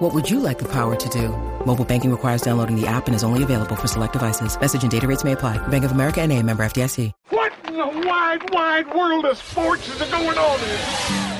What would you like the power to do? Mobile banking requires downloading the app and is only available for select devices. Message and data rates may apply. Bank of America and a member FDIC. What in the wide, wide world of sports is going on here?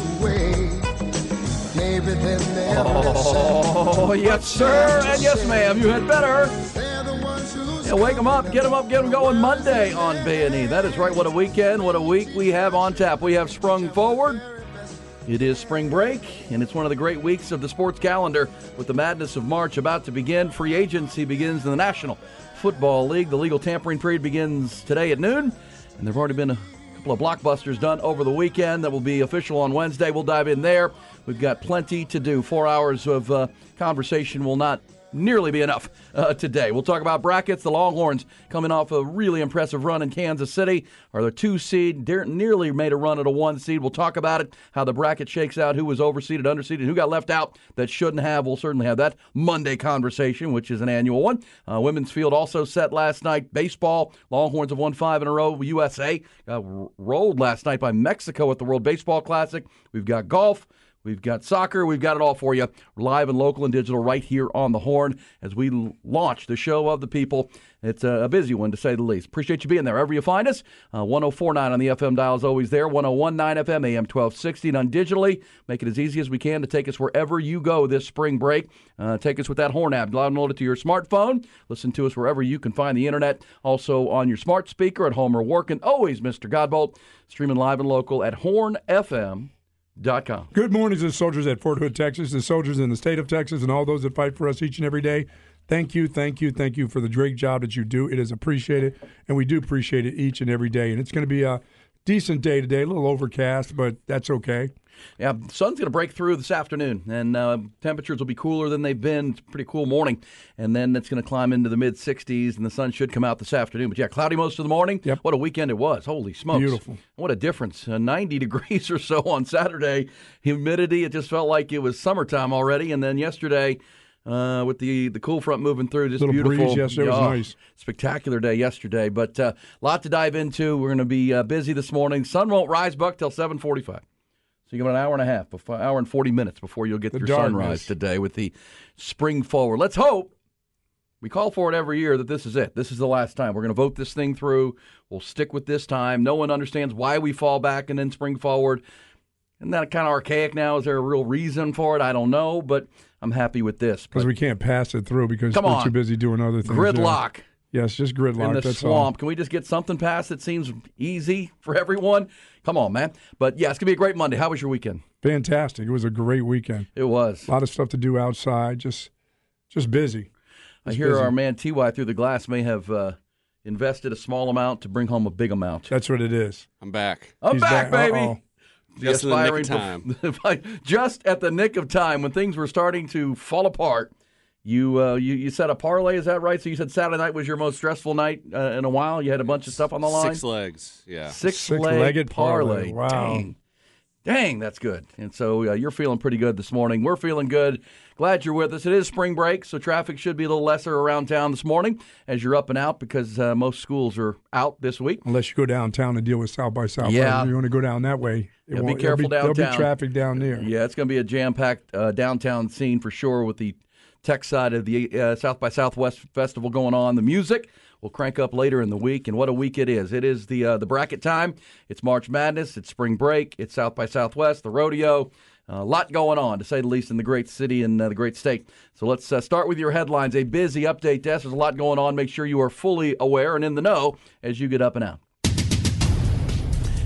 Oh, yes, sir, and yes, ma'am. You had better. Yeah, wake them up, get them up, get them going Monday on B&E. That is right. What a weekend, what a week we have on tap. We have sprung forward. It is spring break, and it's one of the great weeks of the sports calendar with the madness of March about to begin. Free agency begins in the National Football League. The legal tampering period begins today at noon, and there have already been a couple of blockbusters done over the weekend that will be official on Wednesday. We'll dive in there. We've got plenty to do. Four hours of uh, conversation will not nearly be enough uh, today. We'll talk about brackets. The Longhorns coming off a really impressive run in Kansas City are the two seed, nearly made a run at a one seed. We'll talk about it, how the bracket shakes out, who was overseeded, underseeded, who got left out that shouldn't have. We'll certainly have that Monday conversation, which is an annual one. Uh, women's field also set last night. Baseball, Longhorns have won five in a row. USA got rolled last night by Mexico at the World Baseball Classic. We've got golf. We've got soccer. We've got it all for you, live and local and digital, right here on the Horn as we launch the show of the people. It's a, busy one, to say the least. Appreciate you being there. Wherever you find us, uh, 1049 on the FM dial is always there, 1019 FM, AM 1260, and on digitally. Make it as easy as we can to take us wherever you go this spring break. Uh, take us with that Horn app. Download it to your smartphone. Listen to us wherever you can find the internet. Also on your smart speaker at home or work. And Always Mr. Godbolt. Streaming live and local at hornfm.com. Good morning to the soldiers at Fort Hood, Texas, the soldiers in the state of Texas, and all those that fight for us each and every day. Thank you, thank you, thank you for the great job that you do. It is appreciated, and we do appreciate it each and every day. And it's going to be a decent day today, a little overcast, but that's okay. Yeah, the sun's going to break through this afternoon, and uh, temperatures will be cooler than they've been. It's a pretty cool morning, and then it's going to climb into the mid 60s, and the sun should come out this afternoon. But yeah, cloudy most of the morning. Yep. What a weekend it was! Holy smokes! Beautiful. What a difference! Uh, 90 degrees or so on Saturday. Humidity. It just felt like it was summertime already. And then yesterday. Uh, with the, the cool front moving through, just Little breeze beautiful. yesterday was Oh, nice. Spectacular day yesterday, but a uh, lot to dive into. We're going to be uh, busy this morning. Sun won't rise, Buck, till 7:45. So you got an hour and a half, before, hour and 40 minutes before you'll get The your darkness. sunrise today with the spring forward. Let's hope. We call for it every year that this is it. This is the last time. We're going to vote this thing through. We'll stick with this time. No one understands why we fall back and then spring forward. Isn't that kind of archaic now? Is there a real reason for it? I don't know, but I'm happy with this. Because we can't pass it through because Come we're on. too busy doing other things. gridlock Yeah. Yes, just gridlock. in the that's swamp. Can we just get something passed that seems easy for everyone? Come on, man. But yeah, it's going to be a great Monday. How was your weekend? Fantastic. It was a great weekend. It was. A lot of stuff to do outside. Just, just busy. I hear busy. our man Ty through the glass may have uh, invested a small amount to bring home a big amount. That's what it is. I'm back. I'm He's back, baby. Uh-oh. The Just in the nick of aspiring just at the nick of time when things were starting to fall apart. You uh, you you set a parlay, is that right? So you said Saturday night was your most stressful night uh, in a while. You had a bunch of stuff on the line. Six legs. Yeah. Six Six-legged parlay. parlay. Wow. Dang. Dang, that's good. And so uh, you're feeling pretty good this morning. We're feeling good. Glad you're with us. It is spring break, so traffic should be a little lesser around town this morning as you're up and out because uh, most schools are out this week. Unless you go downtown and deal with South by Southwest. Yeah. If you want to go down that way. it Yeah, be careful there'll There'll be traffic down there. Yeah, it's going to be a jam packed uh, downtown scene for sure with the tech side of the uh, South by Southwest festival going on. The music will crank up later in the week, and what a week it is! It is the uh, the bracket time. It's March Madness. It's spring break. It's South by Southwest. The rodeo. A lot going on, to say the least, in the great city and uh, the great state. So let's uh, start with your headlines. A busy update desk. There's a lot going on. Make sure you are fully aware and in the know as you get up and out.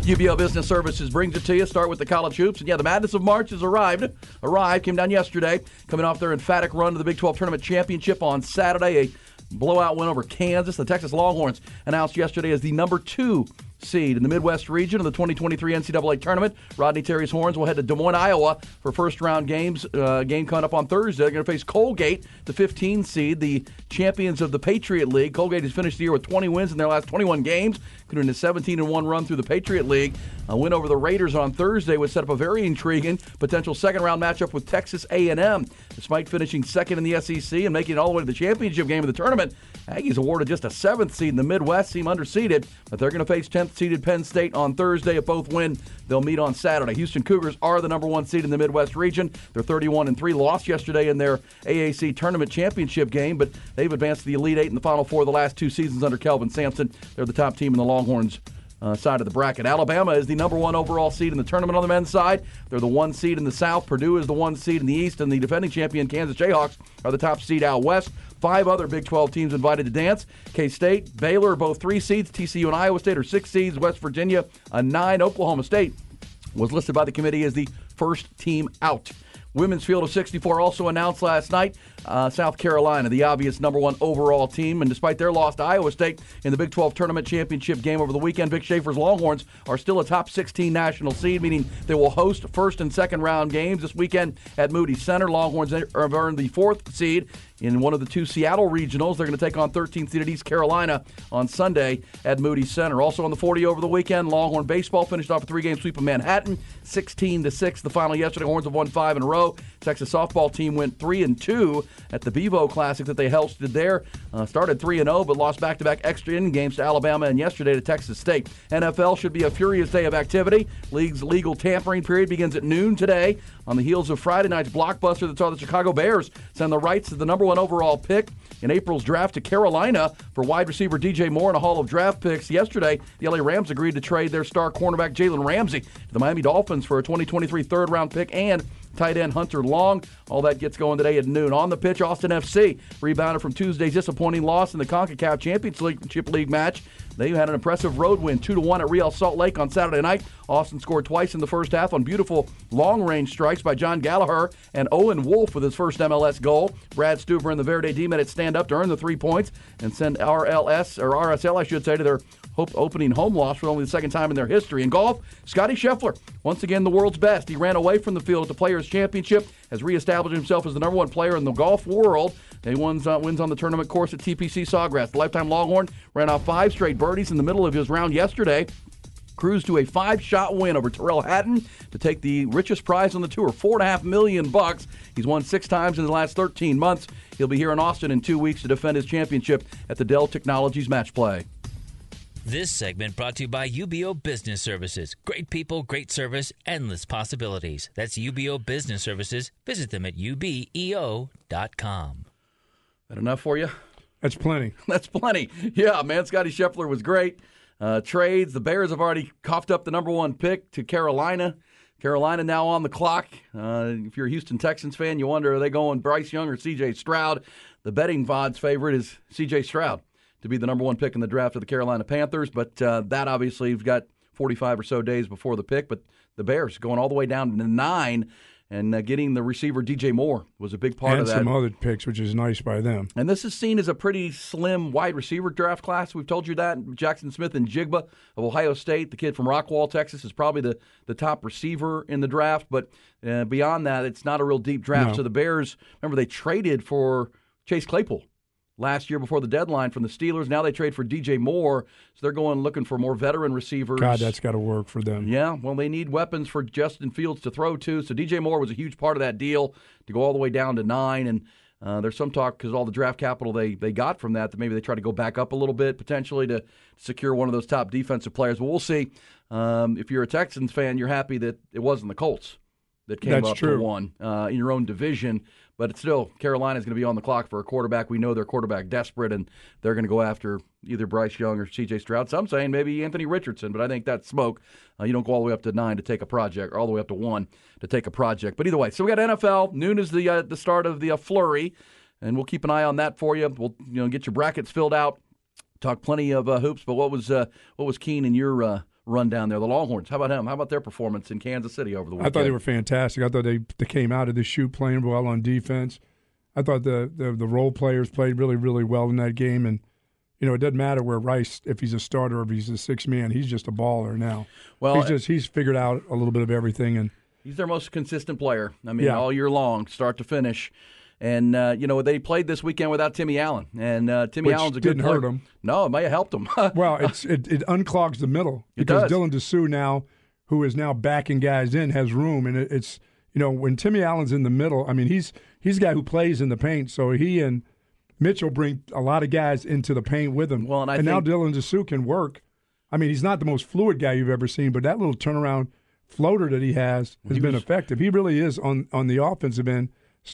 UBEO Business Services brings it to you. Start with the college hoops. And yeah, the madness of March has arrived. Arrived, came down yesterday, coming off their emphatic run to the Big 12 Tournament Championship on Saturday. A blowout win over Kansas. The Texas Longhorns announced yesterday as the number two seed in the Midwest region of the 2023 NCAA tournament. Rodney Terry's Horns will head to Des Moines, Iowa for first round games. Uh, game coming up on Thursday. They're going to face Colgate, the 15 seed, the champions of the Patriot League. Colgate has finished the year with 20 wins in their last 21 games, including a 17 and 1 run through the Patriot League. A win over the Raiders on Thursday would set up a very intriguing potential second round matchup with Texas A&M. Despite finishing second in the SEC and making it all the way to the championship game of the tournament, Aggies awarded just a seventh seed in the Midwest, seem underseeded, but they're going to face 10th seeded Penn State on Thursday. If both win, they'll meet on Saturday. Houston Cougars are the number one seed in the Midwest region. They're 31 and 3, lost yesterday in their AAC tournament championship game, but they've advanced to the Elite Eight and the Final Four the last two seasons under Kelvin Sampson. They're the top team in the Longhorns uh, side of the bracket. Alabama is the number one overall seed in the tournament on the men's side. They're the one seed in the South. Purdue is the one seed in the East, and the defending champion Kansas Jayhawks are the top seed out west. Five other Big 12 teams invited to dance. K State, Baylor both three seeds. TCU and Iowa State are six seeds. West Virginia, a nine. Oklahoma State was listed by the committee as the first team out. Women's field of 64 also announced last night. Uh, South Carolina, the obvious number one overall team, and despite their loss to Iowa State in the Big 12 tournament championship game over the weekend, Vic Schaefer's Longhorns are still a top 16 national seed, meaning they will host first and second round games this weekend at Moody Center. Longhorns have earned the fourth seed in one of the two Seattle regionals. They're going to take on 13th seeded East Carolina on Sunday at Moody Center. Also on the 40 over the weekend, Longhorn baseball finished off a three-game sweep of Manhattan, 16 to six. The final yesterday, Horns have won five in a row. Texas softball team went three and two at the Bevo Classic that they hosted there. Uh, started three and zero, but lost back-to-back extra inning games to Alabama and yesterday to Texas State. NFL should be a furious day of activity. League's legal tampering period begins at noon today. On the heels of Friday night's blockbuster that saw the Chicago Bears send the rights to the number one overall pick in April's draft to Carolina for wide receiver DJ Moore and a haul of draft picks. Yesterday, the LA Rams agreed to trade their star cornerback Jalen Ramsey to the Miami Dolphins for a 2023 third round pick and tight end Hunter Long. All that gets going today at noon. On the pitch, Austin FC rebounded from Tuesday's disappointing loss in the CONCACAF Championship League match. They had an impressive road win, 2 to 1 at Real Salt Lake on Saturday night. Austin scored twice in the first half on beautiful long range strikes by Jon Gallagher and Owen Wolff with his first MLS goal. Brad Stuver and the Verde D it stand up to earn the three points and send RLS, or RSL, I should say, to their hope opening home loss for only the second time in their history. In golf, Scottie Scheffler, once again the world's best. He ran away from the field at the Players' Championship, has reestablished himself as the number one player in the golf world. He wins, uh, wins on the tournament course at TPC Sawgrass. The lifetime Longhorn ran off five straight birdies in the middle of his round yesterday. Cruised to a five-shot win over Tyrrell Hatton to take the richest prize on the tour, four and a half million bucks. He's won six times in the last 13 months. He'll be here in Austin in two weeks to defend his championship at the Dell Technologies Match Play. This segment brought to you by UBEO Business Services. Great people, great service, endless possibilities. That's UBEO Business Services. Visit them at ubeo.com. That enough for you? That's plenty. That's plenty. Yeah, man, Scottie Scheffler was great. Uh, trades, the Bears have already coughed up the number one pick to Carolina. Carolina now on the clock. Uh, if you're a Houston Texans fan, you wonder are they going Bryce Young or C.J. Stroud? The betting VOD's favorite is C.J. Stroud to be the number one pick in the draft of the Carolina Panthers, but uh, that obviously you've got 45 or so days before the pick. But the Bears going all the way down to nine, and uh, getting the receiver DJ Moore was a big part and of that. And some other picks, which is nice by them. And this is seen as a pretty slim wide receiver draft class. We've told you that. Jaxon Smith-Njigba of Ohio State, the kid from Rockwall, Texas, is probably the, the top receiver in the draft. But uh, beyond that, it's not a real deep draft. No. So the Bears, remember, they traded for Chase Claypool last year before the deadline from the Steelers. Now they trade for DJ Moore, so they're going looking for more veteran receivers. God, that's got to work for them. Yeah, well, they need weapons for Justin Fields to throw to. So DJ Moore was a huge part of that deal to go all the way down to nine. And uh, there's some talk because all the draft capital they, they got from that that maybe they try to go back up a little bit potentially to secure one of those top defensive players. But we'll see. Um, if you're a Texans fan, you're happy that it wasn't the Colts that came That's up true. to one uh, in your own division. But it's still, Carolina's going to be on the clock for a quarterback. We know they're quarterback desperate, and they're going to go after either Bryce Young or C.J. Stroud. Some saying maybe Anthony Richardson, but I think that's smoke. Uh, you don't go all the way up to nine to take a project, or all the way up to one to take a project. But either way, so we got NFL. Noon is the uh, the start of the uh, flurry, and we'll keep an eye on that for you. We'll you know get your brackets filled out. Talk plenty of uh, hoops, but what was uh, what was keen in your uh, run down there? The Longhorns. How about him? How about their performance in Kansas City over the weekend? I thought they were fantastic. I thought they, they came out of the chute playing well on defense. I thought the, the the role players played really really well in that game, and you know it doesn't matter where Rice if he's a starter or if he's a six man, he's just a baller now. Well, he's just he's figured out a little bit of everything, and He's their most consistent player. I mean, Yeah. all year long, start to finish. And uh, you know they played this weekend without Timmy Allen, and uh, Timmy Which Allen's a good didn't player. hurt him. No, it may have helped him. well, it's it, it unclogs the middle It because does. Dylan Disu now, who is now backing guys in, has room, and it, it's you know when Timmy Allen's in the middle, I mean he's he's a guy who plays in the paint, so he and Mitchell bring a lot of guys into the paint with him. Well, and I now Dylan Disu can work. I mean, he's not the most fluid guy you've ever seen, but that little turnaround floater that he has has He been was- effective. He really is on on the offensive end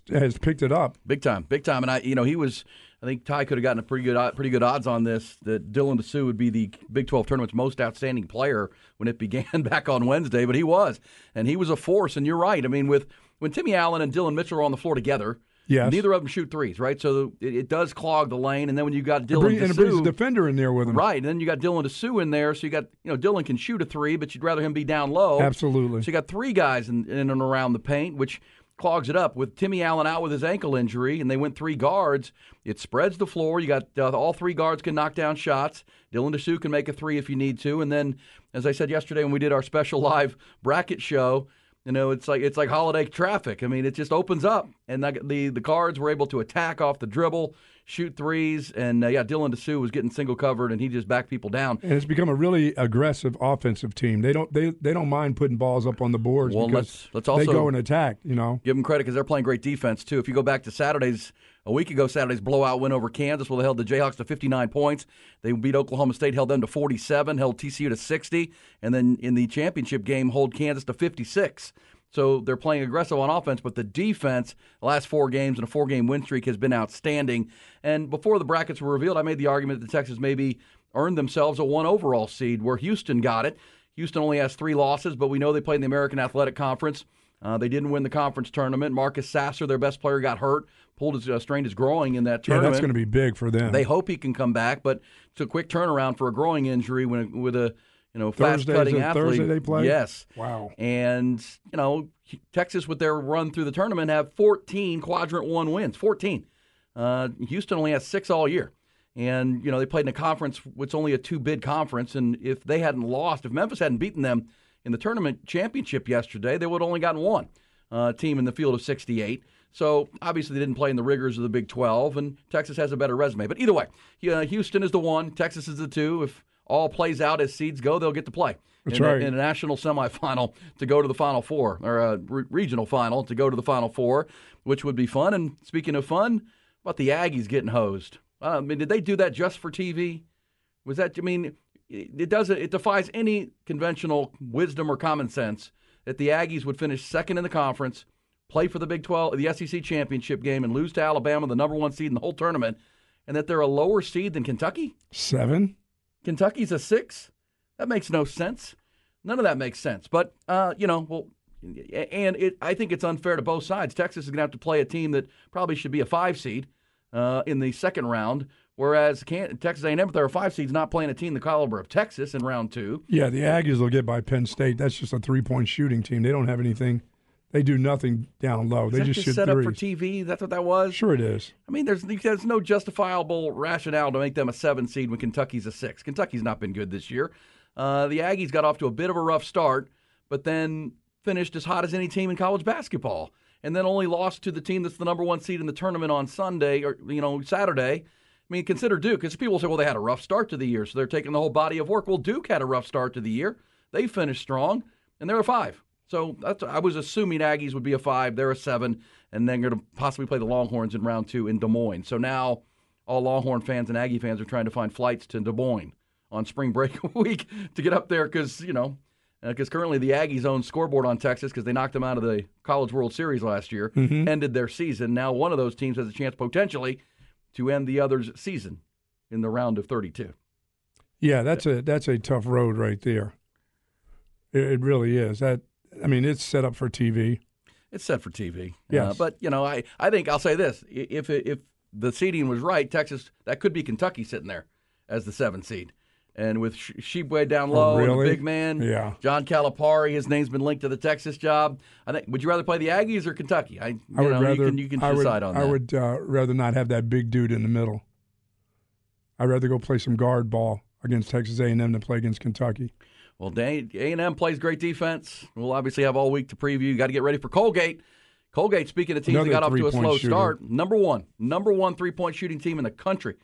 has picked it up. big time, big time. And I, you know, he was. I think Ty could have gotten a pretty good, pretty good odds on this. That Dylan Disu would be the Big 12 tournament's most outstanding player when it began back on Wednesday, but he was, and he was a force. And you're right. I mean, with when Timmy Allen and Dylan Mitchell are on the floor together, Yes. neither of them shoot threes, right? So it, it does clog the lane. And then when you got Dylan and brings a defender in there with him. Right, and then you got Dylan Disu in there, so you got you know Dylan can shoot a three, but you'd rather him be down low. Absolutely. So you got three guys in, in and around the paint, which clogs it up. With Timmy Allen out with his ankle injury, and they went three guards, it spreads the floor. You got uh, all three guards can knock down shots. Dylan Disu can make a three if you need to, and then as I said yesterday when we did our special live bracket show. You know, it's like it's like holiday traffic. I mean, it just opens up, and the the, the cards were able to attack off the dribble, shoot threes, and uh, yeah, Dylan Disu was getting single covered, and he just backed people down. and it's become a really aggressive offensive team. They don't they they don't mind putting balls up on the boards Well, because let's- let's also- they go and attack. You know, give them credit because they're playing great defense too. If you go back to Saturday's a week ago, Saturday's blowout win over Kansas, where they held the Jayhawks to 59 points. They beat Oklahoma State, held them to 47, held TCU to 60, and then in the championship game, hold Kansas to 56. So they're playing aggressive on offense, but the defense, the last four games and a four-game win streak has been outstanding. And before the brackets were revealed, I made the argument that the Texans maybe earned themselves a one overall seed, where Houston got it. Houston only has three losses, but we know they played in the American Athletic Conference. Uh, they didn't win the conference tournament. Marcus Sasser, their best player, got hurt, pulled his uh, strained his groin in that tournament. yeah, that's going to be big for them. They hope he can come back, but it's a quick turnaround for a growing injury when with a you know fast cutting athlete. Thursday they play? Yes. Wow. And you know Texas with their run through the tournament have 14 quadrant one wins. 14. Uh, Houston only has six all year. And you know they played in a conference. It's only a two bid conference, and if they hadn't lost, if Memphis hadn't beaten them in the tournament championship yesterday, they would have only gotten one uh, team in the field of 68. So obviously they didn't play in the rigors of the Big 12, and Texas has a better resume. But either way, Houston is the one, Texas is the two. If all plays out as seeds go, they'll get to play That's in, a- in a national semifinal to go to the Final Four, or a re- regional final to go to the Final Four, which would be fun. And speaking of fun, about the Aggies getting hosed? Uh, I mean, did they do that just for TV? Was that? I mean, it it doesn't. It defies any conventional wisdom or common sense that the Aggies would finish second in the conference, play for the Big Twelve, the SEC championship game, and lose to Alabama, the number one seed in the whole tournament, and that they're a lower seed than Kentucky. Seven. Kentucky's a six. That makes no sense. None of that makes sense. But uh, you know, well, and it, I think it's unfair to both sides. Texas is going to have to play a team that probably should be a five seed uh, in the second round, whereas Texas A&M, if they're a five seed, is not playing a team the caliber of Texas in round two. Yeah, the Aggies will get by Penn State. That's just a three point shooting team. They don't have anything. They do nothing down low. Is they just just shoot set threes. up for TV? That's what that was. Sure, it is. I mean, there's there's no justifiable rationale to make them a seven seed when Kentucky's a six. Kentucky's not been good this year. Uh, the Aggies got off to a bit of a rough start, but then finished as hot as any team in college basketball, and then only lost to the team that's the number one seed in the tournament on Sunday or you know Saturday, I mean, consider Duke. Because people say, well, they had a rough start to the year, so they're taking the whole body of work. Well, Duke had a rough start to the year. They finished strong, and they're a five. So that's, I was assuming Aggies would be a five. They're a seven, and then going to possibly play the Longhorns in round two in Des Moines. So now all Longhorn fans and Aggie fans are trying to find flights to Des Moines on spring break week to get up there because you know because uh, currently the Aggies own scoreboard on Texas because they knocked them out of the College World Series last year, Mhm. ended their season. Now one of those teams has a chance potentially to end the other's season in the round of 32. Yeah, that's a that's a tough road right there. It, it really is. That I mean, it's set up for TV. It's set for TV. Yeah, Uh, but you know, I, I think I'll say this: if if the seeding was right, Texas that could be Kentucky sitting there as the seventh seed, and with Sh- Tshiebwe down Oh, low, and really? the big man, Yeah. John Calipari, his name's been linked to the Texas job. I think. Would you rather play the Aggies or Kentucky? I, you I would know, rather you can you can I would, decide on that. I would uh, rather not have that big dude in the middle. I'd rather go play some guard ball against Texas A&M than play against Kentucky. Well, A and M plays great defense. We'll obviously have all week to preview. You got to get ready for Colgate. Colgate, speaking of teams that got off to a slow shooter. start, number one, number one three point shooting team in the country,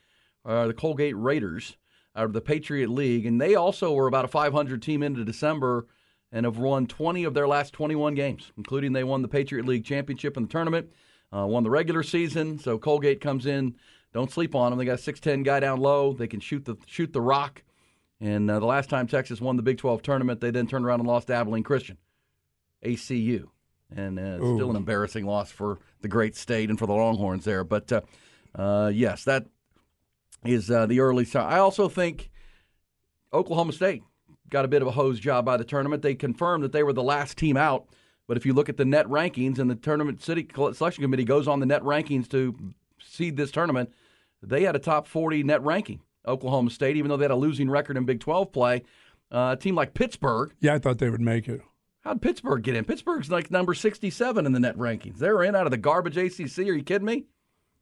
uh, the Colgate Raiders out of the Patriot League, and they also were about a 500 team into December and have won 20 of their last 21 games, including they won the Patriot League championship in the tournament, uh, won the regular season. So Colgate comes in. Don't sleep on them. They got a 6'10 guy down low. They can shoot the shoot the rock. And uh, the last time Texas won the Big 12 tournament, they then turned around and lost to Abilene Christian, ACU. And uh, it's still an embarrassing loss for the great state and for the Longhorns there. But uh, uh, yes, that is uh, the early sign. I also think Oklahoma State got a bit of a hose job by the tournament. They confirmed that they were the last team out. But if you look at the net rankings and the tournament city selection committee goes on the net rankings to seed this tournament, they had a top 40 net ranking. Oklahoma State, even though they had a losing record in Big 12 play, uh, a team like Pittsburgh. Yeah, I thought they would make it. How'd Pittsburgh get in? Pittsburgh's like number 67 in the net rankings. They're in out of the garbage ACC. Are you kidding me?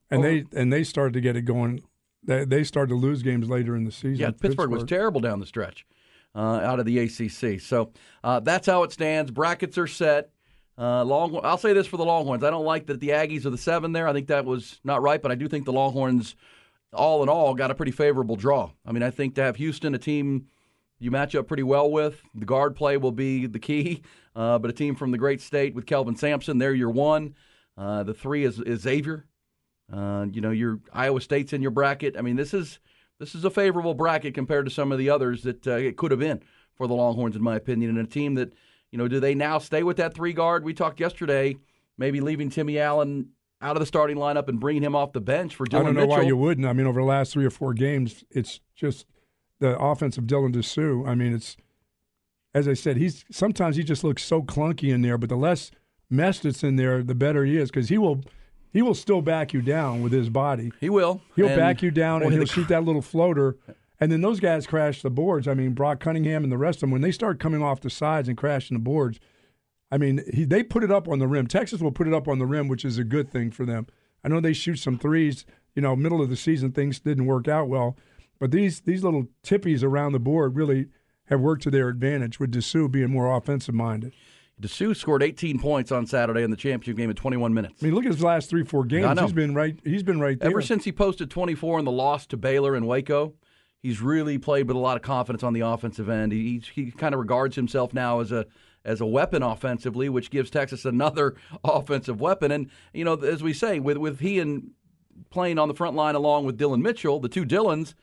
And Oh. they and they started to get it going. They, they started to lose games later in the season. Yeah, Pittsburgh, was terrible down the stretch uh, out of the ACC. So uh, that's how it stands. Brackets are set. Uh, Long, I'll say this for the Longhorns. I don't like that the Aggies are the seven there. I think that was not right, but I do think the Longhorns, all in all, got a pretty favorable draw. I mean, I think to have Houston, a team you match up pretty well with, the guard play will be the key. Uh, but a team from the great state with Kelvin Sampson, they're your one. Uh, the three is, is Xavier. Uh, you know, your Iowa State's in your bracket. I mean, this is this is a favorable bracket compared to some of the others that uh, it could have been for the Longhorns, in my opinion. And a team that, you know, do they now stay with that three guard? We talked yesterday, maybe leaving Timmy Allen out of the starting lineup and bringing him off the bench for Dylan I don't know Mitchell. why you wouldn't. I mean, over the last three or four games, it's just the offense of Dylan Disu. I mean, it's as I said, he's sometimes he just looks so clunky in there, but the less mess that's in there, the better he is because he will he will still back you down with his body. He will. He'll And back you down and he'll the- shoot that little floater. And then those guys crash the boards. I mean, Brock Cunningham and the rest of them, when they start coming off the sides and crashing the boards, I mean, he, they put it up on the rim. Texas will put it up on the rim, which is a good thing for them. I know they shoot some threes. You know, middle of the season, things didn't work out well. But these these little tippies around the board really have worked to their advantage with Disu being more offensive minded. Disu scored 18 points on Saturday in the championship game in 21 minutes. I mean, look at his last three, four games. I know. He's been right. He's been right there. Ever since he posted 24 in the loss to Baylor and Waco, he's really played with a lot of confidence on the offensive end. He he kind of regards himself now as a as a weapon offensively, which gives Texas another offensive weapon. And you know, as we say, with with he and playing on the front line along with Dylan Mitchell, the two Dylans,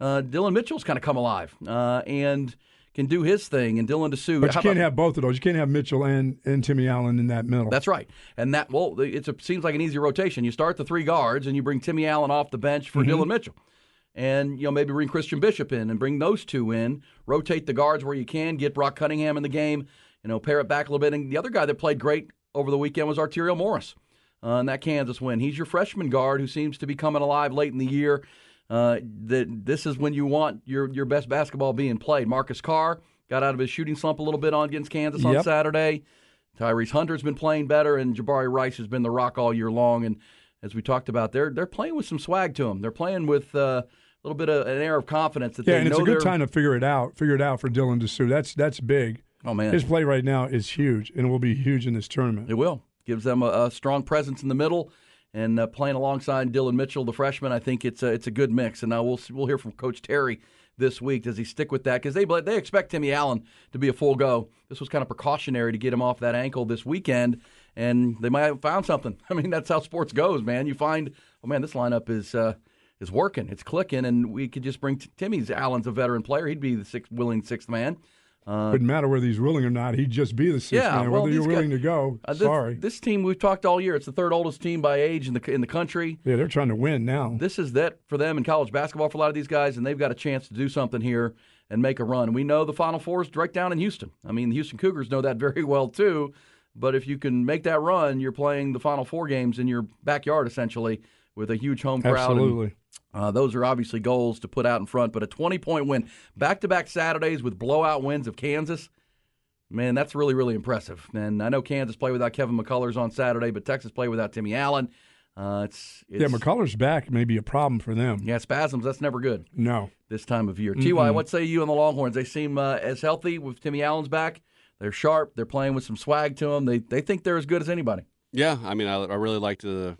uh, Dylan Mitchell's kind of come alive uh, and can do his thing. And Dylan Disu, But you can't about- have both of those. You can't have Mitchell and, and Timmy Allen in that middle. That's right. And that well, it seems like an easy rotation. You start the three guards and you bring Timmy Allen off the bench for Mhm. Dylan Mitchell. And you know maybe bring Christian Bishop in and bring those two in. Rotate the guards where you can. Get Brock Cunningham in the game. You know, pair it back a little bit. And the other guy that played great over the weekend was Arterio Morris uh, in that Kansas win. He's your freshman guard who seems to be coming alive late in the year. Uh, that this is when you want your your best basketball being played. Marcus Carr got out of his shooting slump a little bit on against Kansas on Saturday. Tyrese Hunter's been playing better, and Jabari Rice has been the rock all year long. And as we talked about, they're they're playing with some swag to them. They're playing with uh, a little bit of an air of confidence that yeah, and it's a good time to figure it out. Figure it out for Dylan Disu. That's that's big. Oh man, His play right now is huge, and it will be huge in this tournament. It will gives them a, a strong presence in the middle, and uh, playing alongside Dylan Mitchell, the freshman, I think it's a, it's a good mix. And now we'll we'll hear from Coach Terry this week. Does he stick with that? Because they they expect Timmy Allen to be a full go. This was kind of precautionary to get him off that ankle this weekend, and they might have found something. I mean, that's how sports goes, man. You find, oh man, this lineup is. Uh, is working. It's clicking, and we could just bring t- Timmy's Allen's a veteran player. He'd be the sixth, willing sixth man. Uh, Wouldn't matter whether he's willing or not. He'd just be the sixth yeah, man, well, whether you're willing guys, to go. Uh, this, sorry. This team we've talked all year. It's the third oldest team by age in the in the country. Yeah, they're trying to win now. This is that for them in college basketball for a lot of these guys, and they've got a chance to do something here and make a run. We know the Final Four is right down in Houston. I mean, the Houston Cougars know that very well too. But if you can make that run, you're playing the Final Four games in your backyard essentially with a huge home crowd. Absolutely. And, uh, those are obviously goals to put out in front, but a 20 point win, back to back Saturdays with blowout wins of Kansas. Man, that's really, really impressive. And I know Kansas played without Kevin McCullers on Saturday, but Texas played without Timmy Allen. Uh, it's, it's, yeah, McCullers back may be a problem for them. Yeah, spasms. That's never good. No, this time of year. Mm-hmm. Ty, what say you on the Longhorns? They seem uh, as healthy with Timmy Allen's back. They're sharp. They're playing with some swag to them. They they think they're as good as anybody. Yeah, I mean, I, I really liked the.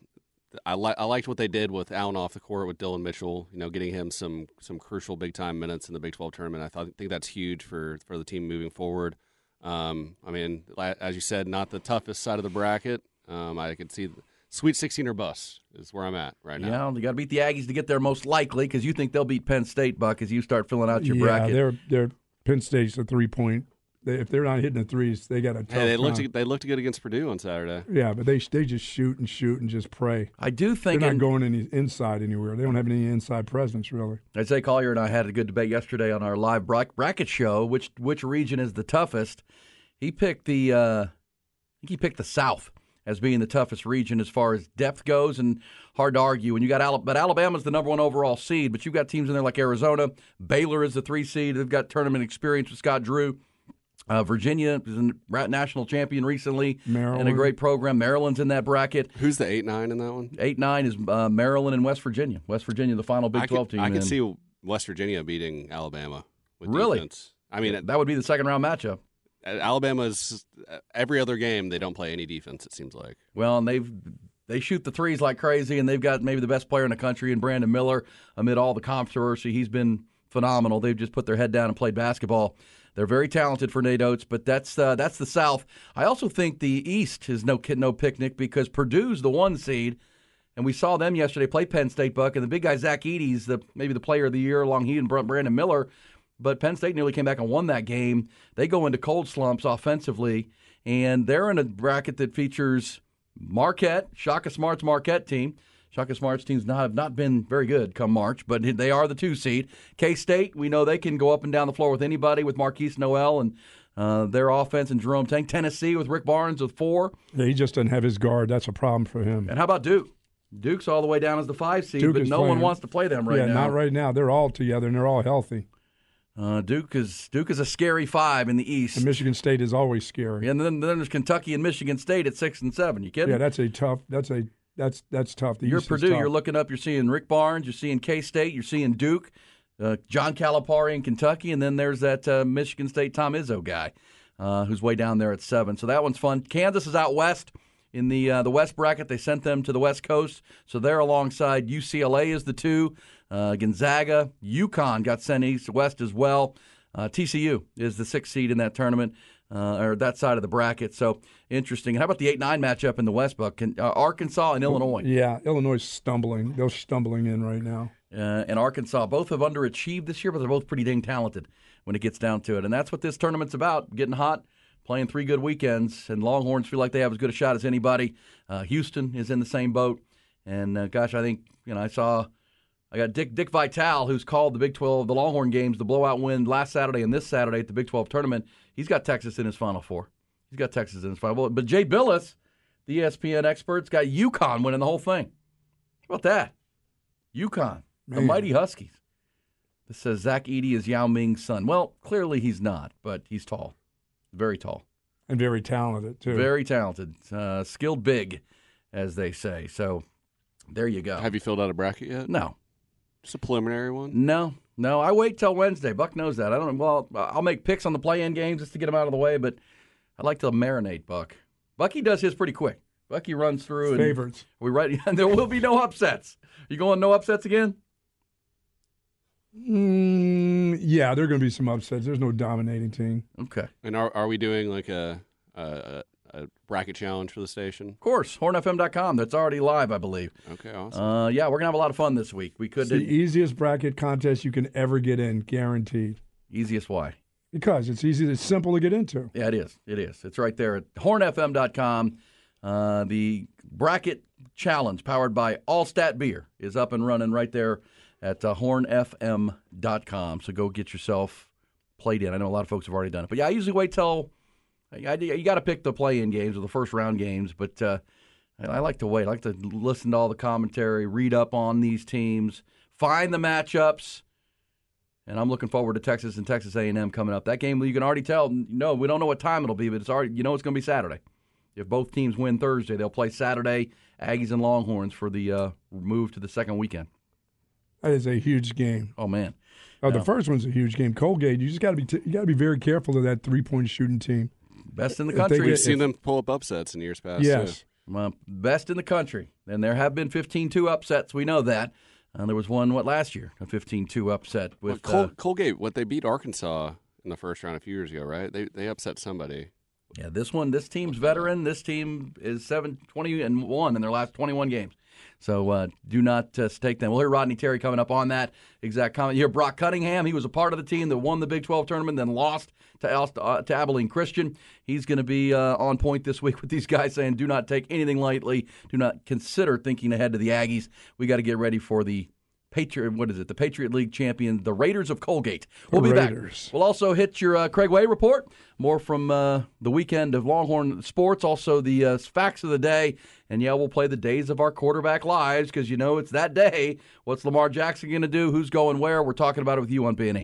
I, li- I liked what they did with Allen off the court with Dylan Mitchell. You know, getting him some some crucial big time minutes in the Big Twelve tournament. I thought think that's huge for for the team moving forward. Um, I mean, as you said, not the toughest side of the bracket. Um, I could see Sweet 16 or bust is where I'm at right now. Yeah, you got to beat the Aggies to get there most likely because you think they'll beat Penn State, Buck, as you start filling out your yeah, bracket. they're they're Penn State's a three point. They, if they're not hitting the threes, they got a tough. Hey, they looked time. they looked good against Purdue on Saturday. Yeah, but they they just shoot and shoot and just pray. I do think they're not in, going any inside anywhere. They don't have any inside presence really. I'd say Collier and I had a good debate yesterday on our live bracket show. Which which region is the toughest? He picked the uh, I think he picked the South as being the toughest region as far as depth goes, and hard to argue. And you got Al- but Alabama's the number one overall seed, but you've got teams in there like Arizona, Baylor is the three seed. They've got tournament experience with Scott Drew. Uh, Virginia is a national champion recently Maryland. and a great program. Maryland's in that bracket. Who's the eight nine in that one? Eight nine is uh, Maryland and West Virginia. West Virginia, the final Big I Twelve could, team. I can and see West Virginia beating Alabama. With Really? defense. I mean, that would be the second round matchup. Alabama's every other game they don't play any defense. It seems like. Well, and they've they shoot the threes like crazy, and they've got maybe the best player in the country in Brandon Miller. Amid all the controversy, he's been phenomenal. They've just put their head down and played basketball. They're very talented for Nate Oats, but that's uh, that's the South. I also think the East is no no picnic because Purdue's the one seed, and we saw them yesterday play Penn State. Buck and the big guy Zach Edey's the maybe the player of the year along he and Brandon Miller. But Penn State nearly came back and won that game. They go into cold slumps offensively, and they're in a bracket that features Marquette, Shaka Smart's Marquette team. Shaka Smart's teams not, have not been very good come March, but they are the two seed. K State, we know they can go up and down the floor with anybody with Markquis Nowell and uh, their offense and Jerome Tang. Tennessee with Rick Barnes with four. Yeah, he just doesn't have his guard. That's a problem for him. And how about Duke? Duke's all the way down as the five seed, Duke but no playing- one wants to play them right yeah, now. not right now. They're all together and they're all healthy. Uh, Duke is Duke is a scary five in the East. And Michigan State is always scary. And then, then there's Kentucky and Michigan State at six and seven. You kidding? Yeah, that's a tough. That's a that's that's tough. The you're East Purdue. You're looking up. You're seeing Rick Barnes. You're seeing K State. You're seeing Duke, uh, John Calipari in Kentucky, and then there's that uh, Michigan State Tom Izzo guy, uh, who's way down there at seven. So that one's fun. Kansas is out west in the uh, the West bracket. They sent them to the West Coast, so they're alongside UCLA is the two. Uh, Gonzaga, UConn got sent east west as well. Uh, TCU is the sixth seed in that tournament. Uh, or that side of the bracket. So interesting. How about the eight nine matchup in the West? Buck Can, uh, Arkansas and Illinois. Yeah, Illinois is stumbling. They're stumbling in right now. uh, and Arkansas. Both have underachieved this year, but they're both pretty dang talented when it gets down to it. And that's what this tournament's about getting hot, playing three good weekends. And Longhorns feel like they have as good a shot as anybody. Uh, Houston is in the same boat. And uh, gosh, I think, you know, I saw. I got Dick Dick Vitale, who's called the Big 12, the Longhorn games, the blowout win last Saturday and this Saturday at the Big 12 tournament. He's got Texas in his Final Four. He's got Texas in his Final Four. But Jay Bilas, the ESPN expert's got UConn winning the whole thing. How about that? UConn, the mighty Huskies. This says Zach Edey is Yao Ming's son. Well, clearly he's not, but he's tall, very tall, and very talented too. very talented, uh, skilled big, as they say. So there you go. Have you filled out a bracket yet? No, Just a preliminary one. no, no. I wait till Wednesday. Buck knows that. I don't. Well, I'll make picks on the play-in games just to get them out of the way, but I like to marinate Buck. Bucky does his pretty quick. Bucky runs through. And Favorites. We right. And there will be no upsets. You going no upsets again? Mm, yeah, there are going to be some upsets. There's no dominating team. Okay. And are are we doing like a a, a bracket challenge for the station? Of course, hornfm.com. That's already live, I believe. Okay, awesome. Uh, yeah, we're gonna have a lot of fun this week. We could It's the easiest bracket contest you can ever get in, guaranteed. easiest why. Because it's easy, it's simple to get into. Yeah, it is. It is. It's right there at hornfm.com. Uh, the bracket challenge powered by Allstat Beer is up and running right there at uh, hornfm.com. So go get yourself played in. I know a lot of folks have already done it. But yeah, I usually wait till I, I- you got to pick the play in games or the first round games. But uh, I, I like to wait. I like to listen to all the commentary, read up on these teams, find the matchups. And I'm looking forward to Texas and Texas A&M coming up. That game, you can already tell. No, we don't know what time it'll be, but it's already you know it's going to be Saturday. If both teams win Thursday, they'll play Saturday. Aggies and Longhorns for the uh, move to the second weekend. That is a huge game. Oh man, Oh, the first one's a huge game. Colgate, you just got to be t- you got to be very careful of that three point shooting team. Best in the country. get- We've seen them pull up upsets in years past. Yes, too. Well, best in the country. And there have been 15-2 upsets. We know that. Uh, there was one what last year, a 15-2 upset Well, with Col- uh, Colgate, what they beat Arkansas in the first round a few years ago, right? They they upset somebody. Yeah, this one, this team's veteran. This team is 7 20 and 1 in their last 21 games. So uh, do not uh, stake them. We'll hear Rodney Terry coming up on that exact comment. You hear Brock Cunningham. He was a part of the team that won the Big 12 tournament, then lost to, uh, to Abilene Christian. He's going to be uh, on point this week with these guys saying, do not take anything lightly. Do not consider thinking ahead to the Aggies. We got to get ready for the Patriot, what is it? The Patriot League champion, the Raiders of Colgate. We'll be Raiders. back. We'll also hit your uh, Craig Way report. More from uh, the weekend of Longhorn sports. Also the uh, facts of the day, and yeah, we'll play the days of our quarterback lives because you know it's that day. What's Lamar Jackson going to do? Who's going where? We're talking about it with you on B&E.